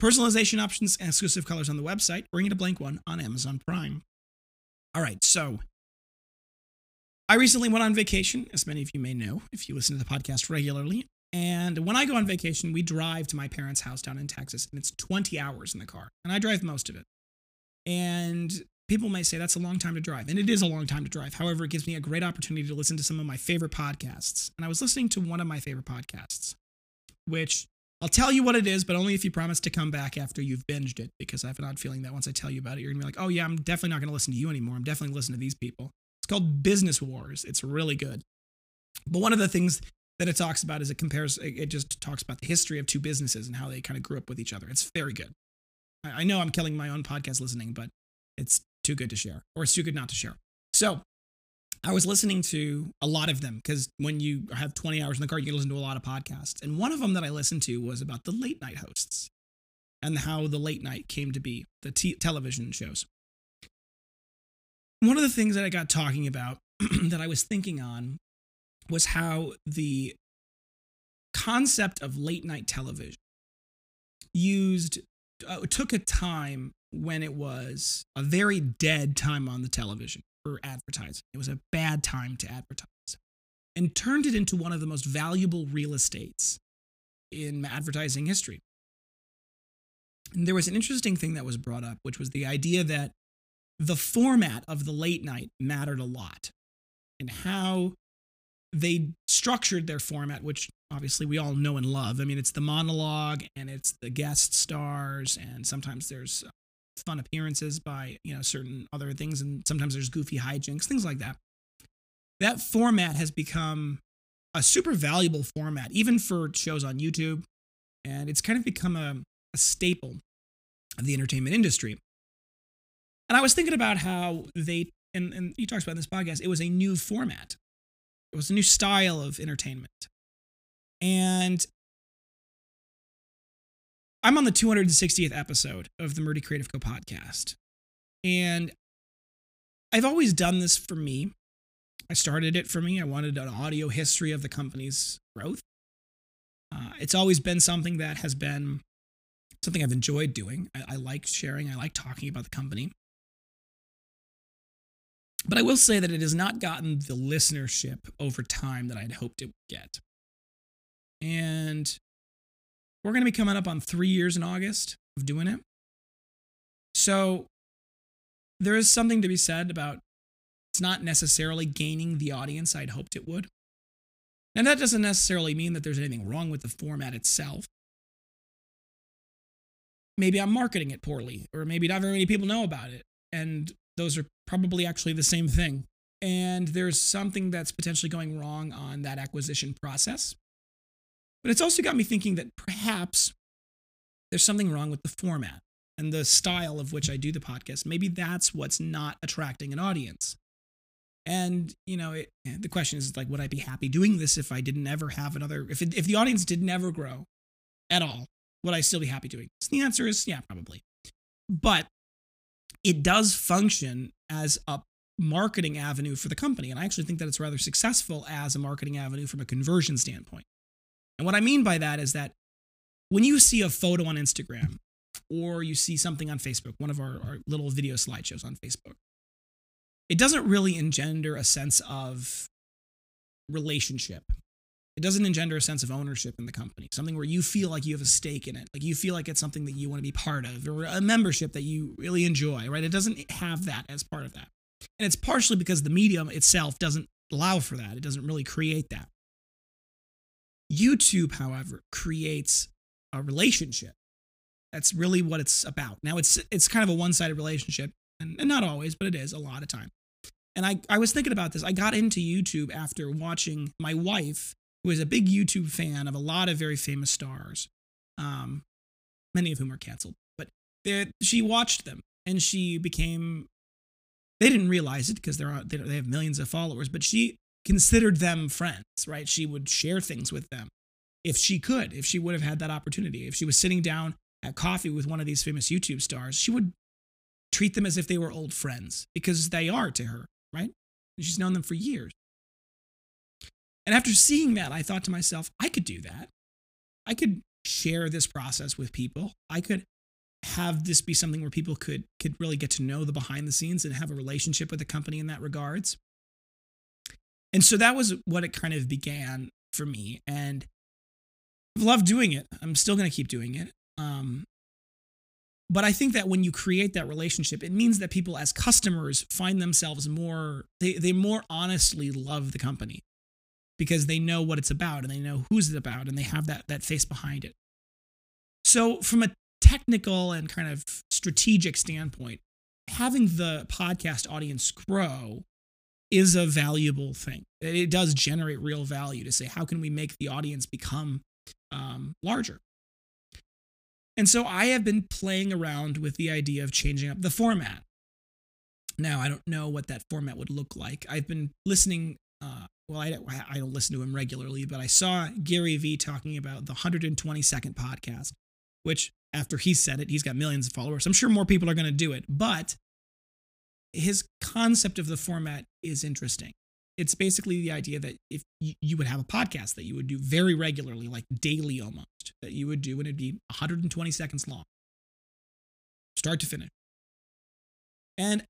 personalization options, and exclusive colors on the website, you get a blank one on Amazon Prime. All right, so I recently went on vacation, as many of you may know if you listen to the podcast regularly. And when I go on vacation, we drive to my parents' house down in Texas, and it's 20 hours in the car, and I drive most of it. And people may say that's a long time to drive, and it is a long time to drive. However, it gives me a great opportunity to listen to some of my favorite podcasts. And I was listening to one of my favorite podcasts, which I'll tell you what it is, but only if you promise to come back after you've binged it, because I have an odd feeling that once I tell you about it, you're gonna be like, oh yeah, I'm definitely not gonna listen to you anymore. I'm definitely listening to these people. It's called Business Wars. It's really good. But one of the things that it talks about is it compares, it just talks about the history of two businesses and how they kind of grew up with each other. It's very good. I know I'm killing my own podcast listening, but it's too good to share, or it's too good not to share. So I was listening to a lot of them because when you have 20 hours in the car, you can listen to a lot of podcasts. And one of them that I listened to was about the late night hosts and how the late night came to be, the t- television shows. One of the things that I got talking about that I was thinking on was how the concept of late night television used uh, took a time when it was a very dead time on the television for advertising. It was a bad time to advertise and turned it into one of the most valuable real estates in advertising history. And there was an interesting thing that was brought up, which was the idea that the format of the late night mattered a lot and how they structured their format, which obviously we all know and love. I mean, it's the monologue and it's the guest stars, and sometimes there's fun appearances by you know certain other things, and sometimes there's goofy hijinks, things like that. That format has become a super valuable format, even for shows on YouTube, and it's kind of become a, a staple of the entertainment industry. And I was thinking about how they, and, and he talks about in this podcast, it was a new format. It was a new style of entertainment. And I'm on the 260th episode of the Murdy Creative Co podcast. And I've always done this for me. I started it for me. I wanted an audio history of the company's growth. Uh, it's always been something that has been something I've enjoyed doing. I, I like sharing, I like talking about the company. But I will say that it has not gotten the listenership over time that I'd hoped it would get. And we're going to be coming up on three years in August of doing it. So there is something to be said about it's not necessarily gaining the audience I'd hoped it would. And that doesn't necessarily mean that there's anything wrong with the format itself. Maybe I'm marketing it poorly, or maybe not very many people know about it. And those are probably actually the same thing. And there's something that's potentially going wrong on that acquisition process. But it's also got me thinking that perhaps there's something wrong with the format and the style of which I do the podcast. Maybe that's what's not attracting an audience. And you know, it, the question is like, would I be happy doing this if I didn't ever have another? If it, if the audience did never grow at all, would I still be happy doing this? The answer is yeah, probably. But it does function as a marketing avenue for the company, and I actually think that it's rather successful as a marketing avenue from a conversion standpoint. And what I mean by that is that when you see a photo on Instagram or you see something on Facebook, one of our, our little video slideshows on Facebook, it doesn't really engender a sense of relationship. It doesn't engender a sense of ownership in the company, something where you feel like you have a stake in it, like you feel like it's something that you want to be part of, or a membership that you really enjoy, right? It doesn't have that as part of that. And it's partially because the medium itself doesn't allow for that, it doesn't really create that. YouTube, however, creates a relationship. That's really what it's about. Now it's it's kind of a one-sided relationship, and, and not always, but it is a lot of time. And I, I was thinking about this. I got into YouTube after watching my wife, who is a big YouTube fan of a lot of very famous stars, um, many of whom are canceled, but she watched them and she became they didn't realize it because they're they have millions of followers but she considered them friends right? She would share things with them if she could if she would have had that opportunity. If she was sitting down at coffee with one of these famous youtube stars she would treat them as if they were old friends because they are to her right? And she's known them for years. And after seeing that i thought to myself i could do that. I could share this process with people. I could have this be something where people could could really get to know the behind the scenes and have a relationship with the company in that regards. And so that was what it kind of began for me and I've loved doing it. I'm still going to keep doing it. Um, but I think that when you create that relationship, it means that people as customers find themselves more they they more honestly love the company because they know what it's about and they know who's it about and they have that that face behind it. So from a technical and kind of strategic standpoint, having the podcast audience grow is a valuable thing. It does generate real value to say, how can we make the audience become um, larger? And so I have been playing around with the idea of changing up the format. Now, I don't know what that format would look like. I've been listening, uh, well, I, don't, I don't listen to him regularly, but I saw Gary Vee talking about the 120 second podcast, which after he said it. He's got millions of followers. I'm sure more people are going to do it, but his concept of the format is interesting. It's basically the idea that if you would have a podcast that you would do very regularly, like daily almost, that you would do, and it'd be 120 seconds long, start to finish. And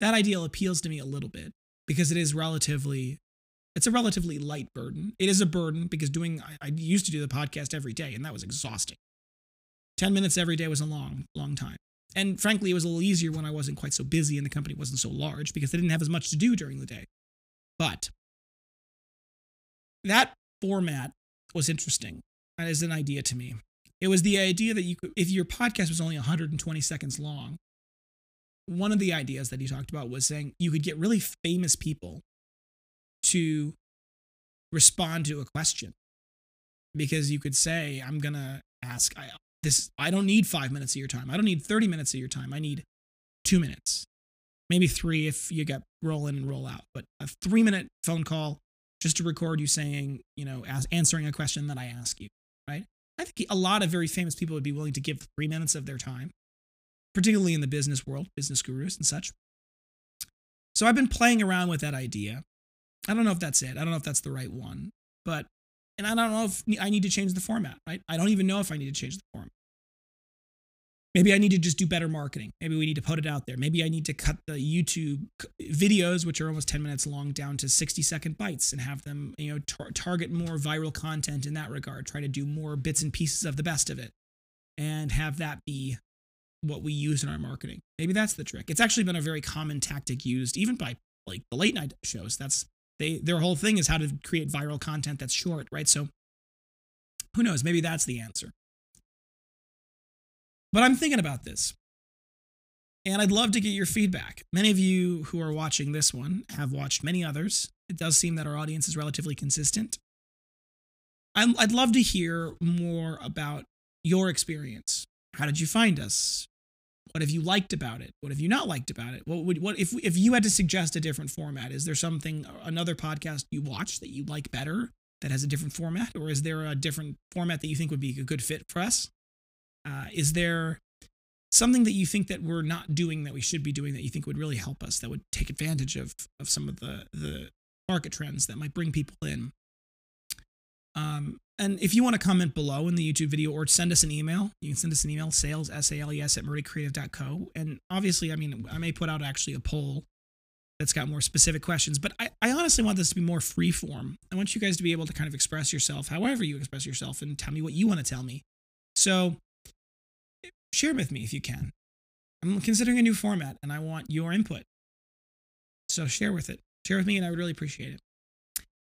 that ideal appeals to me a little bit because it is relatively it's a relatively light burden. It is a burden because doing I, I, used to do the podcast every day and that was exhausting. 10 minutes every day was a long, long time. And frankly, it was a little easier when I wasn't quite so busy and the company wasn't so large because they didn't have as much to do during the day. But that format was interesting as an idea to me. It was the idea that you could, if your podcast was only 120 seconds long, one of the ideas that he talked about was saying you could get really famous people to respond to a question because you could say, I'm going to ask, this I don't need 5 minutes of your time. I don't need 30 minutes of your time. I need 2 minutes. Maybe 3 if you get roll in and roll out. But a 3 minute phone call just to record you saying, you know, as, answering a question that I ask you, right? I think a lot of very famous people would be willing to give 3 minutes of their time, particularly in the business world, business gurus and such. So I've been playing around with that idea. I don't know if that's it. I don't know if that's the right one, but and I don't know if I need to change the format, right? I don't even know if I need to change the format. Maybe I need to just do better marketing. Maybe we need to put it out there. Maybe I need to cut the YouTube videos, which are almost 10 minutes long, down to 60 second bites and have them, you know, tar- target more viral content in that regard. Try to do more bits and pieces of the best of it and have that be what we use in our marketing. Maybe that's the trick. It's actually been a very common tactic used even by like the late night shows. That's they their whole thing is how to create viral content that's short, right? So who knows? Maybe that's the answer. But I'm thinking about this. And I'd love to get your feedback. Many of you who are watching this one have watched many others. It does seem that our audience is relatively consistent. i would love to hear more about your experience. How did you find us? What have you liked about it? What have you not liked about it? What would what if if you had to suggest a different format? Is there something another podcast you watch that you like better that has a different format, or is there a different format that you think would be a good fit for us? Uh, is there something that you think that we're not doing that we should be doing that you think would really help us that would take advantage of of some of the the market trends that might bring people in um, and if you want to comment below in the YouTube video or send us an email, you can send us an email, sales, S-A-L-E-S at murdycreative.co. And obviously, I mean, I may put out actually a poll that's got more specific questions, but I, I honestly want this to be more free form. I want you guys to be able to kind of express yourself however you express yourself and tell me what you want to tell me. So share with me if you can. I'm considering a new format and I want your input. So share with it. Share with me and I would really appreciate it.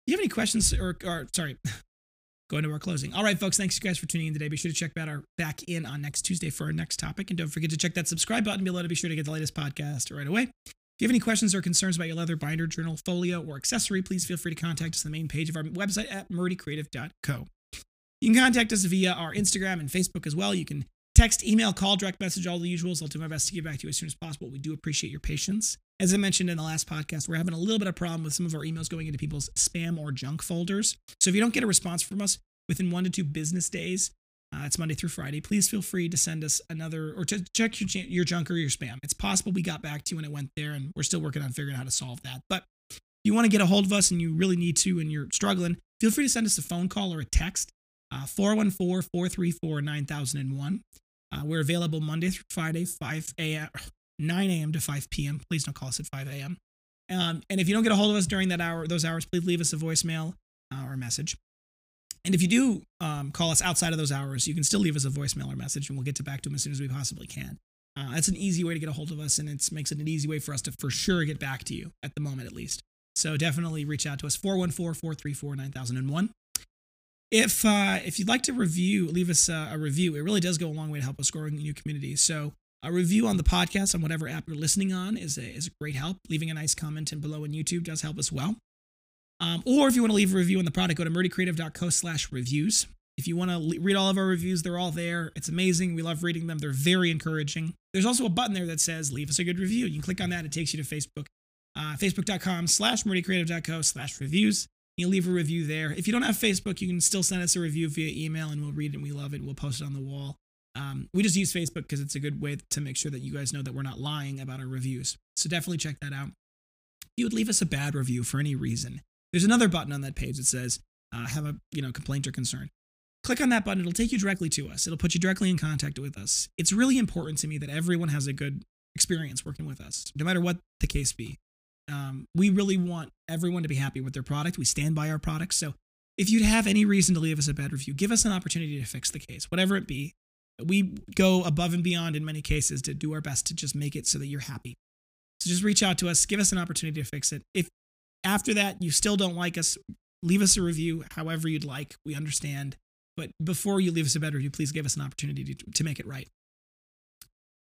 You have any questions or, or sorry, go into our closing. All right, folks, thanks you guys for tuning in today. Be sure to check back, our, back in on next Tuesday for our next topic. And don't forget to check that subscribe button below to be sure to get the latest podcast right away. If you have any questions or concerns about your leather binder, journal, folio, or accessory, please feel free to contact us on the main page of our website at murdycreative.co. You can contact us via our Instagram and Facebook as well. You can text, email, call, direct message, all the usuals. I'll do my best to get back to you as soon as possible. We do appreciate your patience. As I mentioned in the last podcast, we're having a little bit of problem with some of our emails going into people's spam or junk folders. So if you don't get a response from us within one to two business days, uh, it's Monday through Friday. Please feel free to send us another or to check your, your junk or your spam. It's possible we got back to you and it went there, and we're still working on figuring out how to solve that. But if you want to get a hold of us and you really need to and you're struggling, feel free to send us a phone call or a text. Uh, 414 434 9001. Uh, we're available Monday through Friday, 5 a.m., 9 a.m. to 5 p.m. Please don't call us at 5 a.m. Um, and if you don't get a hold of us during that hour, those hours, please leave us a voicemail uh, or a message. And if you do um, call us outside of those hours, you can still leave us a voicemail or message, and we'll get to back to them as soon as we possibly can. Uh, that's an easy way to get a hold of us, and it makes it an easy way for us to for sure get back to you at the moment, at least. So definitely reach out to us 414 434 9001. If uh, if you'd like to review, leave us a, a review. It really does go a long way to help us growing the new community. So a review on the podcast on whatever app you're listening on is a, is a great help. Leaving a nice comment and below in YouTube does help as well. Um, or if you want to leave a review on the product, go to murdycreative.co slash reviews. If you want to le- read all of our reviews, they're all there. It's amazing. We love reading them. They're very encouraging. There's also a button there that says leave us a good review. You can click on that. It takes you to Facebook, uh, facebook.com slash murdycreative.co slash reviews. You leave a review there. If you don't have Facebook, you can still send us a review via email and we'll read it and we love it. We'll post it on the wall. Um, we just use Facebook because it's a good way to make sure that you guys know that we're not lying about our reviews. So definitely check that out. If you would leave us a bad review for any reason, there's another button on that page that says uh, have a you know complaint or concern. Click on that button. It'll take you directly to us. It'll put you directly in contact with us. It's really important to me that everyone has a good experience working with us, no matter what the case be. Um, we really want everyone to be happy with their product. We stand by our products. So if you'd have any reason to leave us a bad review, give us an opportunity to fix the case, whatever it be. We go above and beyond in many cases to do our best to just make it so that you're happy. So just reach out to us, give us an opportunity to fix it. If after that you still don't like us, leave us a review however you'd like. We understand. But before you leave us a bad review, please give us an opportunity to, to make it right.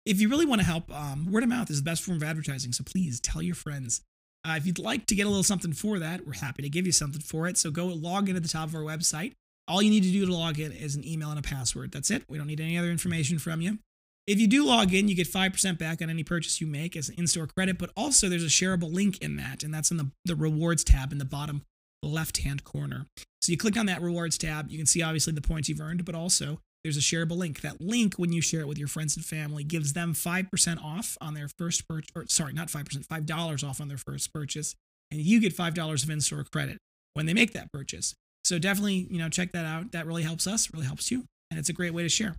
If you really want to help, um, word of mouth is the best form of advertising. So please tell your friends. Uh, if you'd like to get a little something for that, we're happy to give you something for it. So go log in at the top of our website. All you need to do to log in is an email and a password. That's it. We don't need any other information from you. If you do log in, you get 5% back on any purchase you make as in store credit, but also there's a shareable link in that, and that's in the, the rewards tab in the bottom left hand corner. So you click on that rewards tab, you can see obviously the points you've earned, but also there's a shareable link. That link, when you share it with your friends and family, gives them 5% off on their first purchase, or sorry, not 5%, $5 off on their first purchase, and you get $5 of in store credit when they make that purchase. So definitely, you know, check that out. That really helps us, really helps you, and it's a great way to share.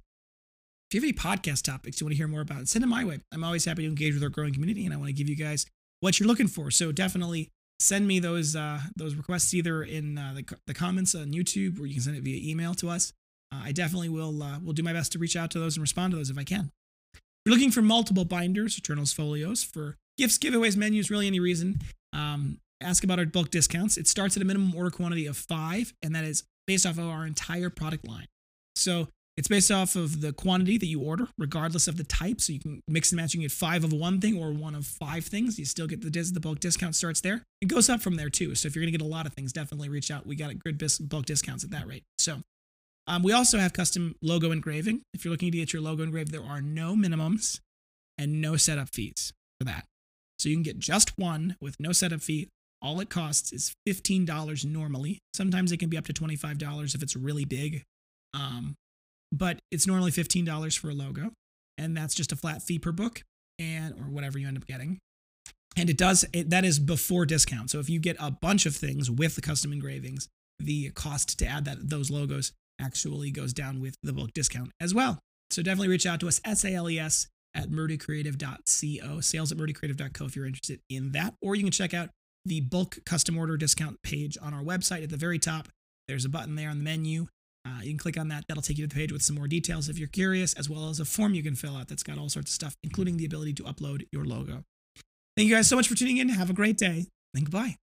If you have any podcast topics you want to hear more about, send them my way. I'm always happy to engage with our growing community, and I want to give you guys what you're looking for. So definitely send me those uh, those requests either in uh, the, the comments on YouTube, or you can send it via email to us. Uh, I definitely will uh, will do my best to reach out to those and respond to those if I can. If you're looking for multiple binders, journals, folios for gifts, giveaways, menus, really any reason. Um, ask about our bulk discounts. It starts at a minimum order quantity of five, and that is based off of our entire product line. So it's based off of the quantity that you order, regardless of the type. So you can mix and match. You get five of one thing or one of five things. You still get the dis- the bulk discount starts there. It goes up from there too. So if you're gonna get a lot of things, definitely reach out. We got a good bis- bulk discounts at that rate. So um, we also have custom logo engraving. If you're looking to get your logo engraved, there are no minimums and no setup fees for that. So you can get just one with no setup fee. All it costs is $15 normally. Sometimes it can be up to $25 if it's really big. Um, but it's normally $15 for a logo. And that's just a flat fee per book and or whatever you end up getting. And it does it, that is before discount. So if you get a bunch of things with the custom engravings, the cost to add that those logos actually goes down with the bulk discount as well. So definitely reach out to us, S-A-L-E-S at murdycreative.co, sales at murdycreative.co if you're interested in that. Or you can check out the bulk custom order discount page on our website at the very top. There's a button there on the menu. Uh, you can click on that. That'll take you to the page with some more details if you're curious, as well as a form you can fill out that's got all sorts of stuff, including the ability to upload your logo. Thank you guys so much for tuning in. Have a great day, and goodbye.